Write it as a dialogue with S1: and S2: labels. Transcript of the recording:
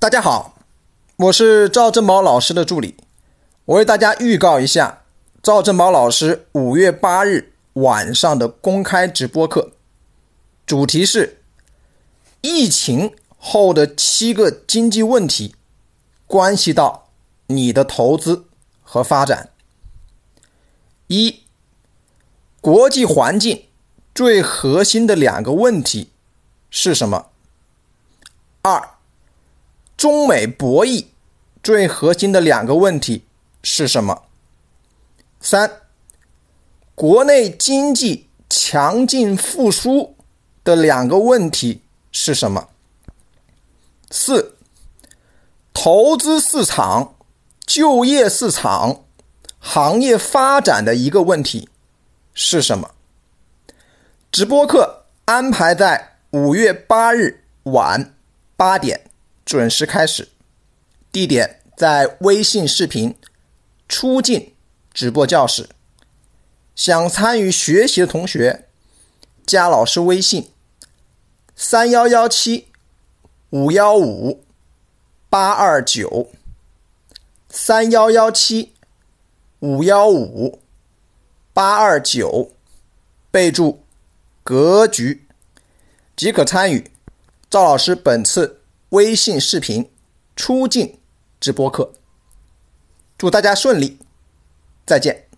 S1: 大家好，我是赵正宝老师的助理。我为大家预告一下赵正宝老师五月八日晚上的公开直播课，主题是疫情后的七个经济问题，关系到你的投资和发展。一、国际环境最核心的两个问题是什么？二。中美博弈最核心的两个问题是什么？三，国内经济强劲复苏的两个问题是什么？四，投资市场、就业市场、行业发展的一个问题是什么？直播课安排在五月八日晚八点。准时开始，地点在微信视频出镜直播教室。想参与学习的同学，加老师微信：三幺幺七五幺五八二九，三幺幺七五幺五八二九，备注“格局”即可参与赵老师本次。微信视频出镜直播课，祝大家顺利，再见。